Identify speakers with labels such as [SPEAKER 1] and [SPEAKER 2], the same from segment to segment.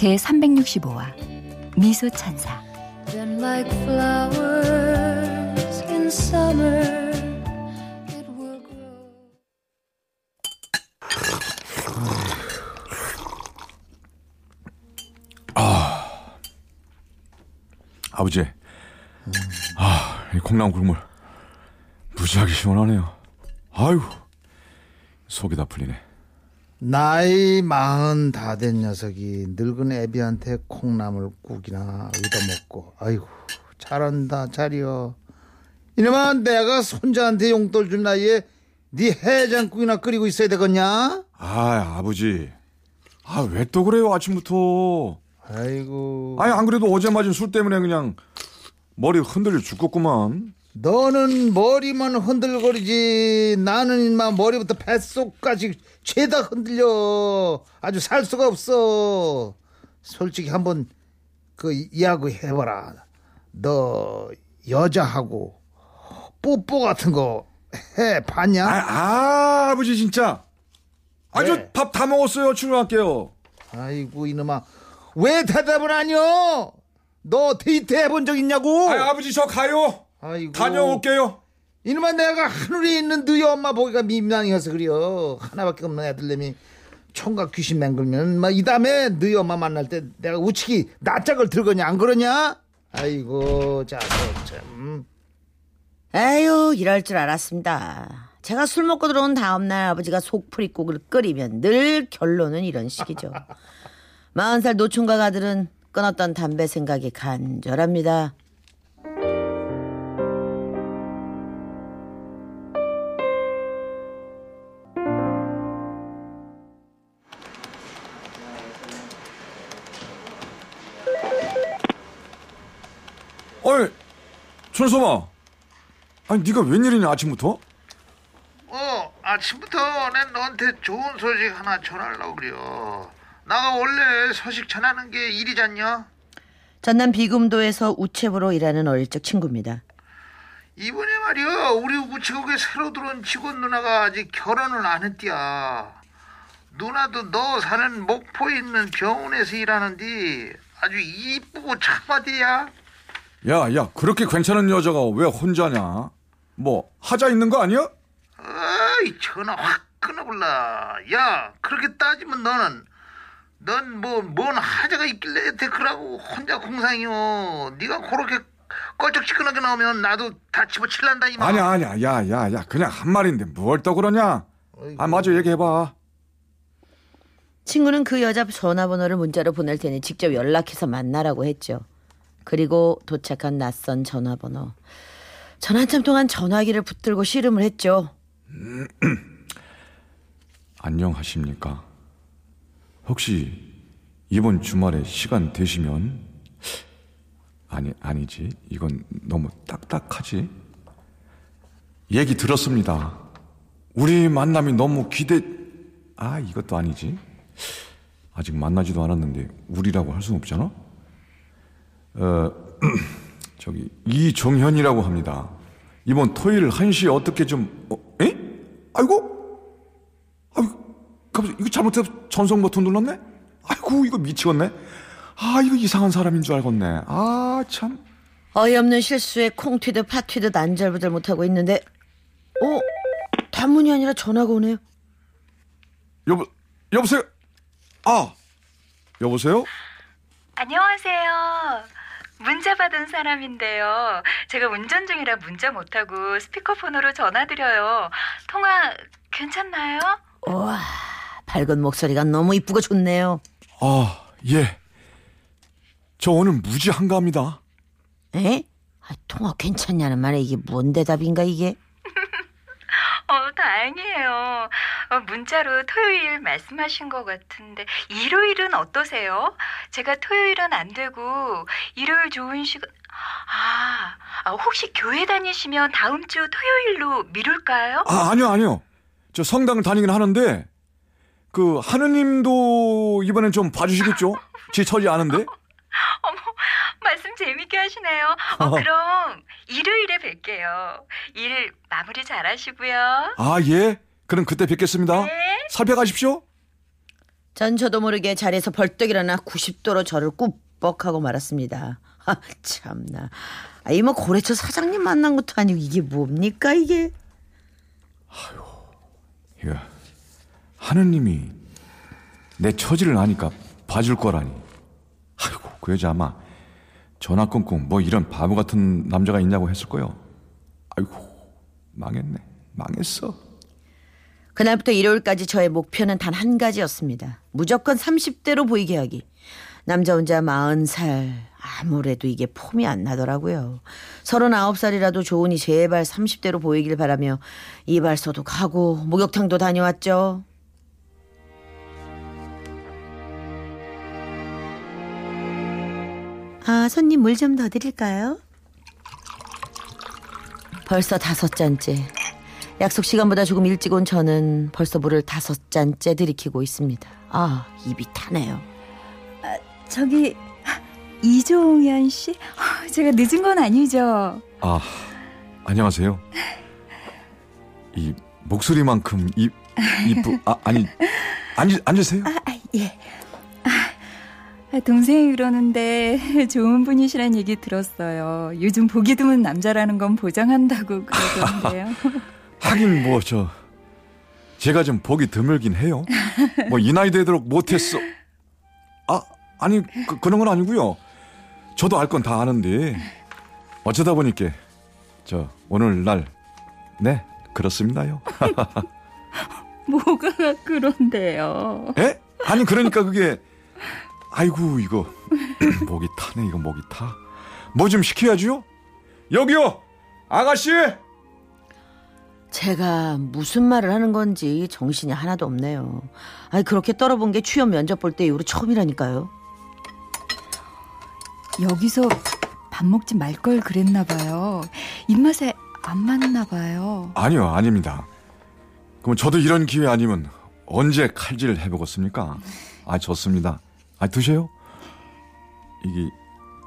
[SPEAKER 1] 제 365화 미소천사.
[SPEAKER 2] 아 아버지. 아 이 콩나물 국물 무지하게 시원하네요. 아유 속이 다 풀리네
[SPEAKER 3] 나이 마흔 다 된 녀석이 늙은 애비한테 콩나물국이나 얻어먹고 아이고 잘한다 잘이여. 이놈아 내가 손자한테 용돈 준 나이에 네 해장국이나 끓이고 있어야 되겠냐?
[SPEAKER 2] 아 아버지. 아 왜 또 그래요 아침부터?
[SPEAKER 3] 아이고.
[SPEAKER 2] 아니 안 그래도 어제 맞은 술 때문에 그냥 머리 흔들려 죽겠구만
[SPEAKER 3] 너는 머리만 흔들거리지 나는 인마 머리부터 뱃속까지 죄다 흔들려 아주 살 수가 없어 솔직히 한번 그 이야기 해봐라 너 여자하고 뽀뽀 같은 거 해 봤냐?
[SPEAKER 2] 아, 아 아버지 진짜 아주
[SPEAKER 3] 네.
[SPEAKER 2] 밥다 먹었어요 출근할게요
[SPEAKER 3] 아이고 이놈아 왜 대답을 안 해요? 너 데이트 해본 적 있냐고?
[SPEAKER 2] 아 아버지 저 가요
[SPEAKER 3] 아이고.
[SPEAKER 2] 다녀올게요.
[SPEAKER 3] 이놈아 내가 하늘에 있는 너희 엄마 보기가 민망해서 그래요. 하나밖에 없는 애들내미. 총각 귀신 맹글면. 막이 다음에 너희 엄마 만날 때 내가 우치기 낯짝을 들거냐 안 그러냐? 아이고 자참.
[SPEAKER 4] 에휴 이럴 줄 알았습니다. 제가 술 먹고 들어온 다음날 아버지가 속풀이국을 끓이면 늘 결론은 이런 식이죠. 마흔 살 노총각 아들은 끊었던 담배 생각이 간절합니다.
[SPEAKER 2] 春소마 아니 네가 웬일이냐 아침부터?
[SPEAKER 3] 어 아침부터 난 너한테 좋은 소식 하나 전하려고 그래요. 나가 원래 소식 전하는 게 일이잖냐?
[SPEAKER 4] 전남 비금도에서 우체부로 일하는 어릴 적 친구입니다.
[SPEAKER 3] 이번에 말이야 우리 우체국에 새로 들어온 직원 누나가 아직 결혼을 안 했디야. 누나도 너 사는 목포에 있는 병원에서 일하는데 아주 이쁘고 참하디야
[SPEAKER 2] 야 야 그렇게 괜찮은 여자가 왜 혼자냐? 뭐 하자 있는 거 아니야?
[SPEAKER 3] 아이 전화 확 끊어볼라. 야 그렇게 따지면 너는 넌 뭐 뭔 하자가 있길래 데크라고 혼자 공상이요 네가 그렇게 껄쩍지근하게 나오면 나도 다 집어칠란다 이마.
[SPEAKER 2] 아니야 아니야. 야 야 야 그냥 한 말인데 뭘 또 그러냐? 아 맞아 얘기해봐.
[SPEAKER 4] 친구는 그 여자 전화번호를 문자로 보낼 테니 직접 연락해서 만나라고 했죠. 그리고 도착한 낯선 전화번호. 전 한참 동안 전화기를 붙들고 씨름을 했죠.
[SPEAKER 2] 안녕하십니까? 혹시 이번 주말에 시간 되시면? 아니 아니지. 이건 너무 딱딱하지. 얘기 들었습니다. 우리 만남이 너무 기대 아 이것도 아니지. 아직 만나지도 않았는데 우리라고 할 수는 없잖아 어 저기 이종현이라고 합니다 이번 토요일 1시에 어떻게 좀 어, 에? 아이고 아이고 갑자기 이거 잘못해서 전송 버튼 눌렀네 아이고 이거 미치겠네 아 이거 이상한 사람인 줄 알겠네 아 참
[SPEAKER 4] 어이없는 실수에 콩 튀듯 파 튀듯 안절부절 못하고 있는데 어? 단문이 아니라 전화가 오네요.
[SPEAKER 2] 여보 여보세요 아 여보세요
[SPEAKER 5] 안녕하세요. 문자 받은 사람인데요. 제가 운전 중이라 문자 못하고 스피커폰으로 전화드려요. 통화 괜찮나요?
[SPEAKER 4] 우와 밝은 목소리가 너무 이쁘고 좋네요.
[SPEAKER 2] 아 예 저 오늘 무지 한가합니다
[SPEAKER 4] 에? 아, 통화 괜찮냐는 말에 이게 뭔 대답인가 이게?
[SPEAKER 5] 어, 다행이에요. 어, 문자로 토요일 말씀하신 것 같은데 일요일은 어떠세요? 제가 토요일은 안 되고 일요일 좋은 시간 아, 아, 혹시 교회 다니시면 다음 주 토요일로 미룰까요?
[SPEAKER 2] 아, 아니요, 아니요. 저 성당을 다니긴 하는데, 그, 하느님도 이번엔 좀 봐주시겠죠? 제 처리 아는데?
[SPEAKER 5] 어머, 말씀 재밌게 하시네요. 어, 그럼 일요일에 뵐게요. 일 마무리 잘 하시고요.
[SPEAKER 2] 아, 예. 그럼 그때 뵙겠습니다.
[SPEAKER 5] 네.
[SPEAKER 2] 살펴가십시오.
[SPEAKER 4] 전 저도 모르게 자리에서 벌떡 일어나 90도로 저를 꾸벅하고 말았습니다. 아, 참나. 아, 이뭐 고래처 사장님 만난 것도 아니고 이게 뭡니까 이게?
[SPEAKER 2] 이거, 하느님이 내 처지를 아니까 봐줄 거라니. 아이고, 그 여자 아마 전화 끊고 뭐 이런 바보 같은 남자가 있냐고 했을 거요. 아이고, 망했네. 망했어.
[SPEAKER 4] 그날부터 일요일까지 저의 목표는 단 한 가지였습니다. 무조건 30대로 보이게 하기. 남자 혼자 40살. 아무래도 이게 폼이 안 나더라고요. 39살이라도 좋으니 제발 30대로 보이길 바라며 이발소도 가고 목욕탕도 다녀왔죠. 아, 손님 물 좀 더 드릴까요? 벌써 다섯 잔째. 약속 시간보다 조금 일찍 온 저는 벌써 물을 다섯 잔째 들이키고 있습니다. 아, 입이 타네요.
[SPEAKER 1] 저기 이종현 씨, 아, 제가 늦은 건 아니죠?
[SPEAKER 2] 아, 안녕하세요. 이 목소리만큼 이 이쁘 아 아니 앉으 앉으세요.
[SPEAKER 1] 아, 아, 예. 아, 동생이 그러는데 좋은 분이시란 얘기 들었어요. 요즘 보기 드문 남자라는 건 보장한다고 그러던데요.
[SPEAKER 2] 하긴 뭐 저 제가 좀 보기 드물긴 해요. 뭐 이 나이 되도록 못했어. 아 아니 그, 그런 건 아니고요. 저도 알 건 다 아는데 어쩌다 보니까 저 오늘날 네 그렇습니다요.
[SPEAKER 1] 뭐가 그런데요?
[SPEAKER 2] 에? 아니 그러니까 그게 아이고 이거 목이 타네 이거 목이 타. 뭐 좀 시켜야죠. 여기요 아가씨.
[SPEAKER 4] 제가 무슨 말을 하는 건지 정신이 하나도 없네요. 아니 그렇게 떨어본 게 취업 면접 볼 때 이후로 처음이라니까요.
[SPEAKER 1] 여기서 밥 먹지 말 걸 그랬나 봐요. 입맛에 안 맞나 봐요.
[SPEAKER 2] 아니요 아닙니다. 그럼 저도 이런 기회 아니면 언제 칼질을 해보겠습니까? 아 좋습니다. 아 드셔요. 이게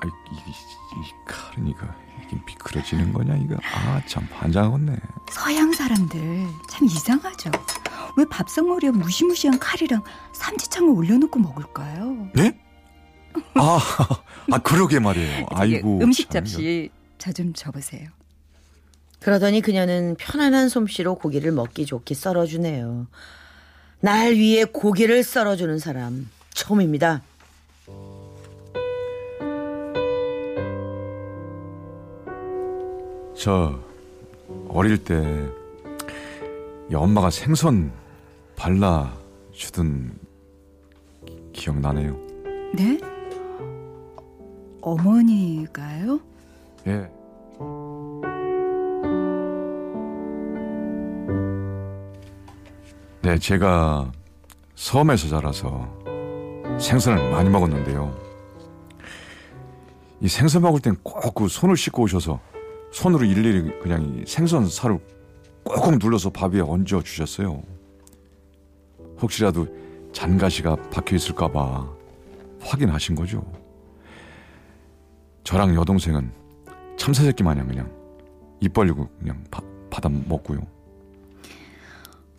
[SPEAKER 2] 아 이게 이 칼은 이거 이게 미끄러지는 거냐 이거 아참 반장하겠네.
[SPEAKER 1] 서양 사람들 참 이상하죠. 왜 밥상머리에 무시무시한 칼이랑 삼지창을 올려놓고 먹을까요?
[SPEAKER 2] 네? 아, 아 그러게 말이에요. 아이고
[SPEAKER 1] 음식
[SPEAKER 2] 참,
[SPEAKER 1] 접시 저 좀 접으세요.
[SPEAKER 4] 그러더니 그녀는 편안한 솜씨로 고기를 먹기 좋게 썰어주네요. 날 위해 고기를 썰어주는 사람 처음입니다.
[SPEAKER 2] 저 어릴 때이 엄마가 생선 발라 주던 기억 나네요.
[SPEAKER 1] 네? 어머니가요?
[SPEAKER 2] 예. 네, 제가 섬에서 자라서 생선을 많이 먹었는데요. 이 생선 먹을 땐 꼭 그 손을 씻고 오셔서 손으로 일일이 그냥 이 생선 살을 꾹꾹 눌러서 밥 위에 얹어 주셨어요. 혹시라도 잔가시가 박혀 있을까봐 확인하신 거죠. 저랑 여동생은 참새 새끼 마냥 그냥 입 벌리고 그냥 바, 받아 먹고요.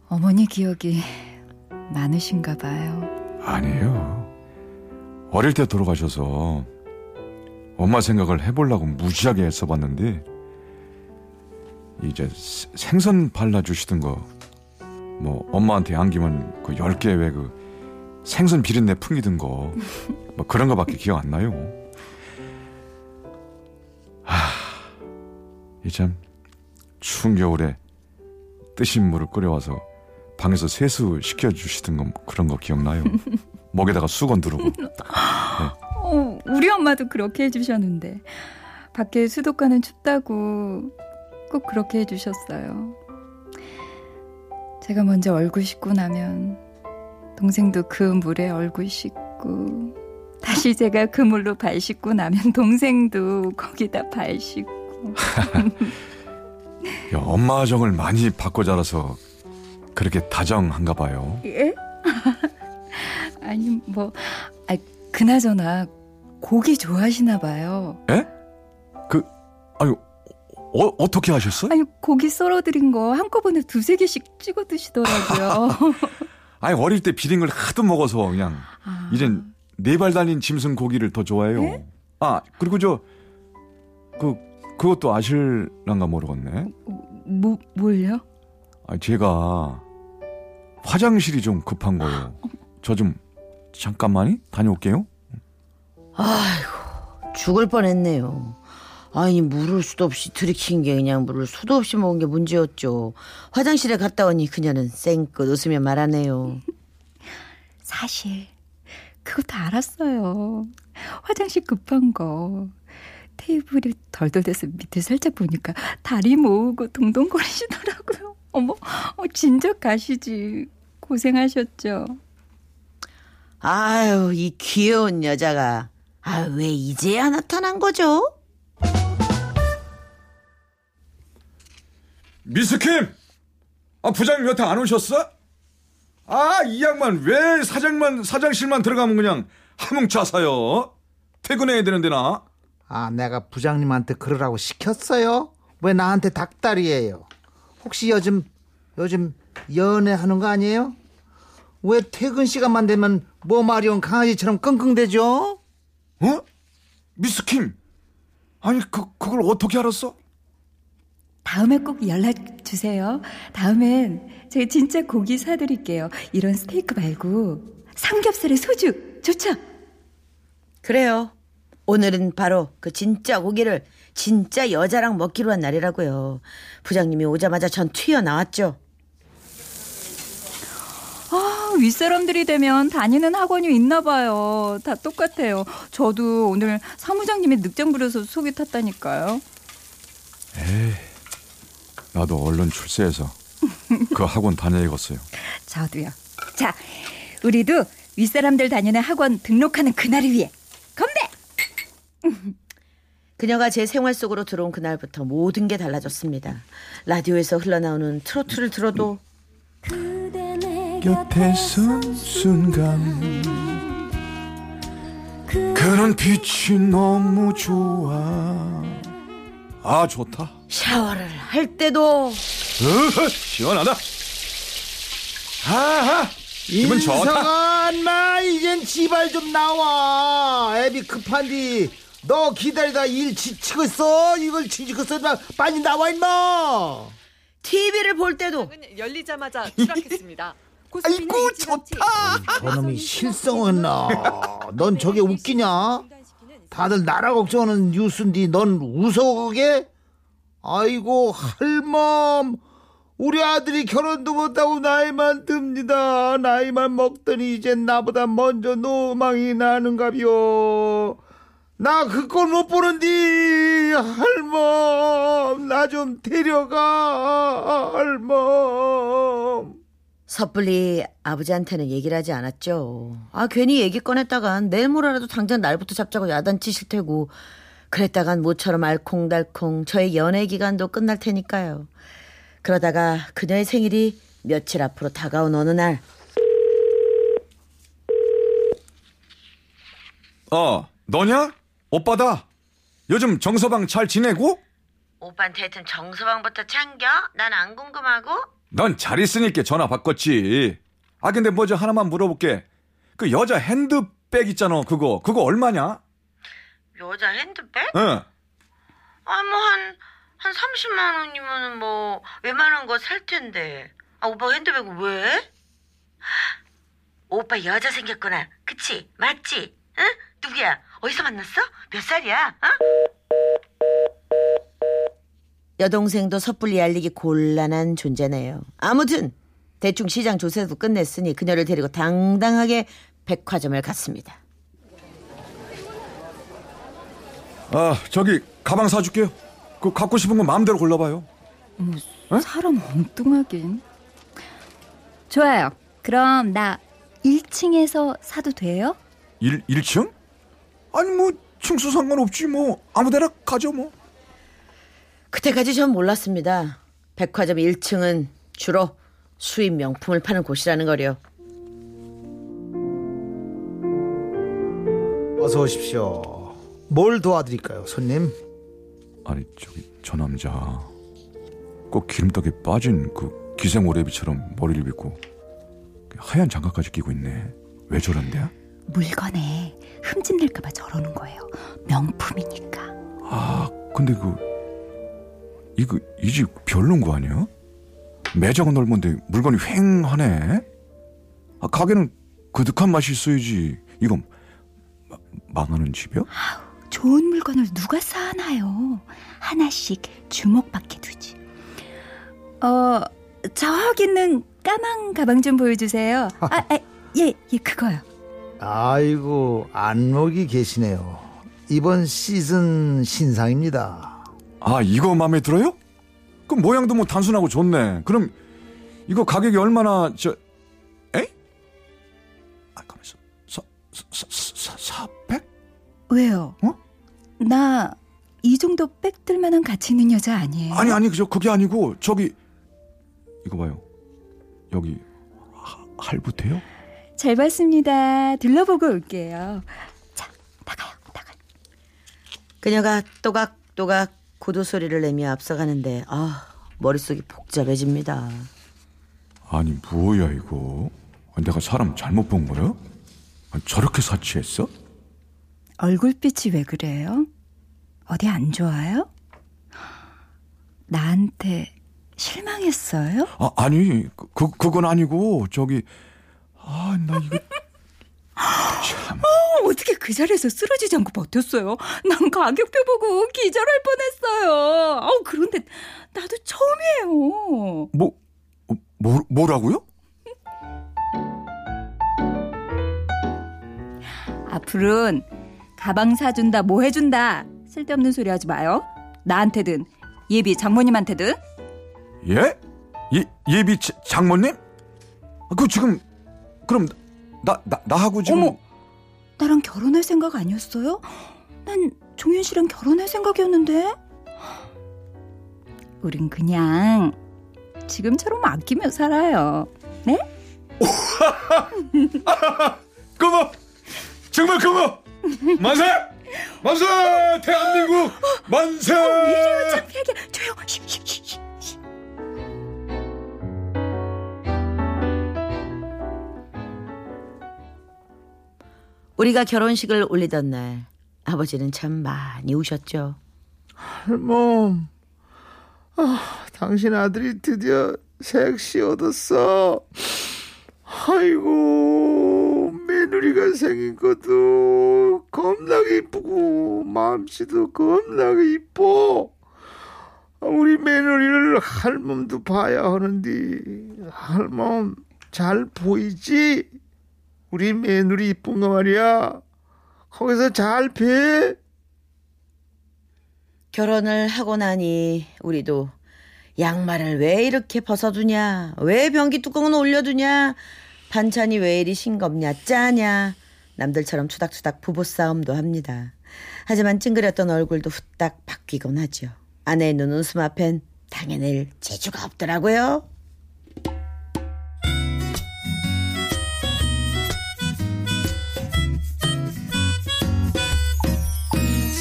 [SPEAKER 1] 어머니 기억이 많으신가 봐요.
[SPEAKER 2] 아니에요. 어릴 때 돌아가셔서 엄마 생각을 해보려고 무지하게 애써봤는데 이제 세- 생선 발라주시던 거 뭐 엄마한테 안기면 그열개왜 그 생선 비린내 풍기던 거 뭐 그런 거밖에 기억 안 나요. 이참 추운 겨울에 뜨신 물을 끓여와서 방에서 세수 시켜주시던 거 그런 거 기억나요. 목에다가 수건 두르고.
[SPEAKER 1] 어, 우리 엄마도 그렇게 해주셨는데 밖에 수도가는 춥다고 꼭 그렇게 해주셨어요. 제가 먼저 얼굴 씻고 나면 동생도 그 물에 얼굴 씻고 다시 제가 그 물로 발 씻고 나면 동생도 거기다 발 씻고
[SPEAKER 2] 야, 엄마 정을 많이 바꿔 자라서 그렇게 다정한가 봐요.
[SPEAKER 1] 예? 아니 뭐 아, 그나저나 고기 좋아하시나 봐요.
[SPEAKER 2] 에? 그 아유 어, 어떻게 하셨어?
[SPEAKER 1] 아니 고기 썰어드린 거 한꺼번에 두세 개씩 찍어 드시더라고요.
[SPEAKER 2] 아니 어릴 때 비린 걸 하도 먹어서 그냥
[SPEAKER 1] 아,
[SPEAKER 2] 이젠 네 발 달린 짐승 고기를 더 좋아해요.
[SPEAKER 1] 네?
[SPEAKER 2] 아 그리고 저 그 그것도 아실란가 모르겠네.
[SPEAKER 1] 뭐 뭘요?
[SPEAKER 2] 아 제가 화장실이 좀 급한 거예요. 저 좀 잠깐만이 다녀올게요.
[SPEAKER 4] 아이고 죽을 뻔했네요. 아니 물을 수도 없이 들이킨 게 그냥 물을 수도 없이 먹은 게 문제였죠. 화장실에 갔다 오니 그녀는 쌩긋 웃으며 말하네요.
[SPEAKER 1] 사실 그것도 알았어요. 화장실 급한 거. 테이블이 덜덜대서 밑에 살짝 보니까 다리 모으고 동동거리시더라고요. 어머, 어, 진작 가시지. 고생하셨죠.
[SPEAKER 4] 아유 이 귀여운 여자가 아 왜 이제야 나타난 거죠?
[SPEAKER 2] 미스킴! 아, 부장님 여태 안 오셨어? 아, 이 양반 왜 사장만, 사장실만 들어가면 그냥 하뭉차 사요? 퇴근해야 되는데 나?
[SPEAKER 3] 아, 내가 부장님한테 그러라고 시켰어요? 왜 나한테 닭다리예요? 혹시 요즘 요즘 연애하는 거 아니에요? 왜 퇴근 시간만 되면 뭐 마리온 강아지처럼 끙끙대죠?
[SPEAKER 2] 어? 미스킴! 아니, 그, 그걸 어떻게 알았어?
[SPEAKER 1] 다음에 꼭 연락 주세요. 다음엔 제가 진짜 고기 사드릴게요. 이런 스테이크 말고 삼겹살에 소주 좋죠?
[SPEAKER 4] 그래요. 오늘은 바로 그 진짜 고기를 진짜 여자랑 먹기로 한 날이라고요. 부장님이 오자마자 전 튀어나왔죠.
[SPEAKER 1] 아, 윗사람들이 되면 다니는 학원이 있나 봐요. 다 똑같아요. 저도 오늘 사무장님이 늑장 부려서 속이 탔다니까요.
[SPEAKER 2] 나도 얼른 출세해서 그 학원 다녀야겠어요.
[SPEAKER 1] 저도요. 자, 우리도 윗사람들 다니는 학원 등록하는 그날을 위해 건배!
[SPEAKER 4] 그녀가 제 생활 속으로 들어온 그날부터 모든 게 달라졌습니다. 라디오에서 흘러나오는 트로트를 들어도
[SPEAKER 2] 곁에 선 순간 그런 빛이 너무 좋아 아 좋다
[SPEAKER 4] 샤워를 할 때도
[SPEAKER 2] 으흐, 시원하다 아하 기분 좋다
[SPEAKER 3] 인성아, 마 이젠 지발 좀 나와. 애비 급한디. 너 기다리다 일 지치고 있어. 이걸. 임마. 빨리 나와 임마.
[SPEAKER 4] TV를 볼 때도
[SPEAKER 6] 열리자마자 추락했습니다.
[SPEAKER 3] 아이고 좋다. 저놈이 실성했나? 넌 저게 웃기냐? 다들 나라 걱정하는 뉴스인데 넌 웃어 그게? 아이고 할멈! 우리 아들이 결혼도 못하고 나이만 듭니다. 나이만 먹더니 이젠 나보다 먼저 노망이 나는가벼 나 그걸 못 보는디 할멈! 나 좀 데려가 할멈!
[SPEAKER 4] 섣불리 아버지한테는 얘기를 하지 않았죠. 아 괜히 얘기 꺼냈다간 내일 모레라도 당장 날부터 잡자고 야단치실 테고 그랬다간 모처럼 알콩달콩 저의 연애 기간도 끝날 테니까요. 그러다가 그녀의 생일이 며칠 앞으로 다가온 어느 날.
[SPEAKER 2] 어 너냐? 오빠다. 요즘 정서방 잘 지내고?
[SPEAKER 4] 오빠한테 하여튼 정서방부터 챙겨? 난 안 궁금하고?
[SPEAKER 2] 넌 잘 있으니까 전화 바꿨지. 아 근데 먼저 하나만 물어볼게. 그 여자 핸드백 있잖아 그거. 그거 얼마냐
[SPEAKER 4] 여자 핸드백?
[SPEAKER 2] 응
[SPEAKER 4] 아 뭐 한 한 30만 원이면 뭐 웬만한 거 살 텐데. 아 오빠 핸드백은 왜? 오빠 여자 생겼구나. 그치? 맞지? 응? 누구야? 어디서 만났어? 몇 살이야? 어? 여동생도 섣불리 알리기 곤란한 존재네요. 아무튼 대충 시장 조사도 끝냈으니 그녀를 데리고 당당하게 백화점을 갔습니다.
[SPEAKER 2] 아 저기 가방 사줄게요 그 갖고 싶은 거 마음대로 골라봐요
[SPEAKER 1] 사람 엉뚱하긴. 좋아요. 그럼 나 1층에서 사도 돼요?
[SPEAKER 2] 1, 1층? 아니 뭐 층수 상관없지 뭐 아무데나 가죠 뭐
[SPEAKER 4] 그때까지 전 몰랐습니다. 백화점 1층은 주로 수입 명품을 파는 곳이라는 거요.
[SPEAKER 3] 어서 오십시오. 뭘 도와드릴까요, 손님?
[SPEAKER 2] 아니 저기 저 남자 꼭 기름떡에 빠진 그 기생 오래비처럼 머리를 빗고 하얀 장갑까지 끼고 있네 왜 저런데?
[SPEAKER 1] 물건에 흠집 낼까봐 저러는 거예요. 명품이니까.
[SPEAKER 2] 아 근데 그 이거 이 집 별론 거 아니야? 매장은 넓은데 물건이 휑하네 아, 가게는 그득한 맛이 있어야지 이건 마- 망하는 집이야?
[SPEAKER 1] 좋은 물건을 누가 쌓아놔요. 하나씩 주먹밖에 두지. 어, 저기 있는 까만 가방 좀 보여주세요. 아, 아, 예, 예, 그거요.
[SPEAKER 3] 아이고 안목이 계시네요. 이번 시즌 신상입니다.
[SPEAKER 2] 아 이거 마음에 들어요? 그 모양도 뭐 단순하고 좋네. 그럼 이거 가격이 얼마나 저 에? 아 가만있어. 사 사 사 사백?
[SPEAKER 1] 왜요?
[SPEAKER 2] 어?
[SPEAKER 1] 나 이 정도 빽들 만한 가치 있는 여자 아니에요?
[SPEAKER 2] 아니 아니 그저 그게 아니고 저기 이거 봐요. 여기 하- 할부돼요?
[SPEAKER 1] 잘 봤습니다. 둘러보고 올게요. 자, 나가요, 나가요.
[SPEAKER 4] 그녀가 또각또각 구두 소리를 내며 앞서가는데 아 머릿속이 복잡해집니다.
[SPEAKER 2] 아니 뭐야 이거? 아, 내가 사람 잘못 본 거야? 아, 저렇게 사치했어?
[SPEAKER 1] 얼굴빛이 왜 그래요? 어디 안 좋아요? 나한테 실망했어요?
[SPEAKER 2] 아 아니 그, 그 그건 아니고 저기 아 나 이거 참.
[SPEAKER 1] 어, 어떻게 그 자리에서 쓰러지지 않고 버텼어요? 난 가격표 보고 기절할 뻔했어요. 아우 그런데 나도 처음이에요.
[SPEAKER 2] 뭐, 어, 뭐 뭐라고요?
[SPEAKER 1] 앞으로는 가방 사준다, 뭐 해준다 쓸데없는 소리 하지 마요. 나한테든 예비 장모님한테든
[SPEAKER 2] 예? 예 예비 자- 장모님? 아, 그 지금 그럼 나 나 나 하고 지금
[SPEAKER 1] 어머, 나랑 결혼할 생각 아니었어요? 난 종윤 씨랑 결혼할 생각이었는데. 우린 그냥 지금처럼 아끼며 살아요. 네?
[SPEAKER 2] 그거 정말 그거 만세 만세 대한민국 만세
[SPEAKER 1] 창피하게 조용. 쉬, 쉬, 쉬, 쉬, 쉬.
[SPEAKER 4] 우리가 결혼식을 올리던 날 아버지는 참 많이 우셨죠.
[SPEAKER 3] 할멈, 아, 당신 아들이 드디어 색시 얻었어. 아이고, 며느리가 생긴 것도 겁나게 이쁘고, 마음씨도 겁나게 이뻐. 우리 며느리를 할멈도 봐야 하는데, 할멈, 잘 보이지? 우리 며느리 이쁜 거 말이야. 거기서 잘 배.
[SPEAKER 4] 결혼을 하고 나니 우리도 양말을 왜 이렇게 벗어두냐? 왜 변기 뚜껑은 올려두냐? 반찬이 왜 이리 싱겁냐? 짜냐? 남들처럼 투닥투닥 부부싸움도 합니다. 하지만 찡그렸던 얼굴도 후딱 바뀌곤 하죠. 아내의 눈웃음 앞엔 당해낼 재주가 없더라고요.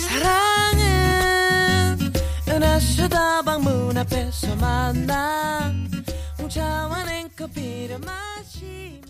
[SPEAKER 7] 사랑은 은하수다방 문 앞에서 만나 홍차와 냉커피를 마시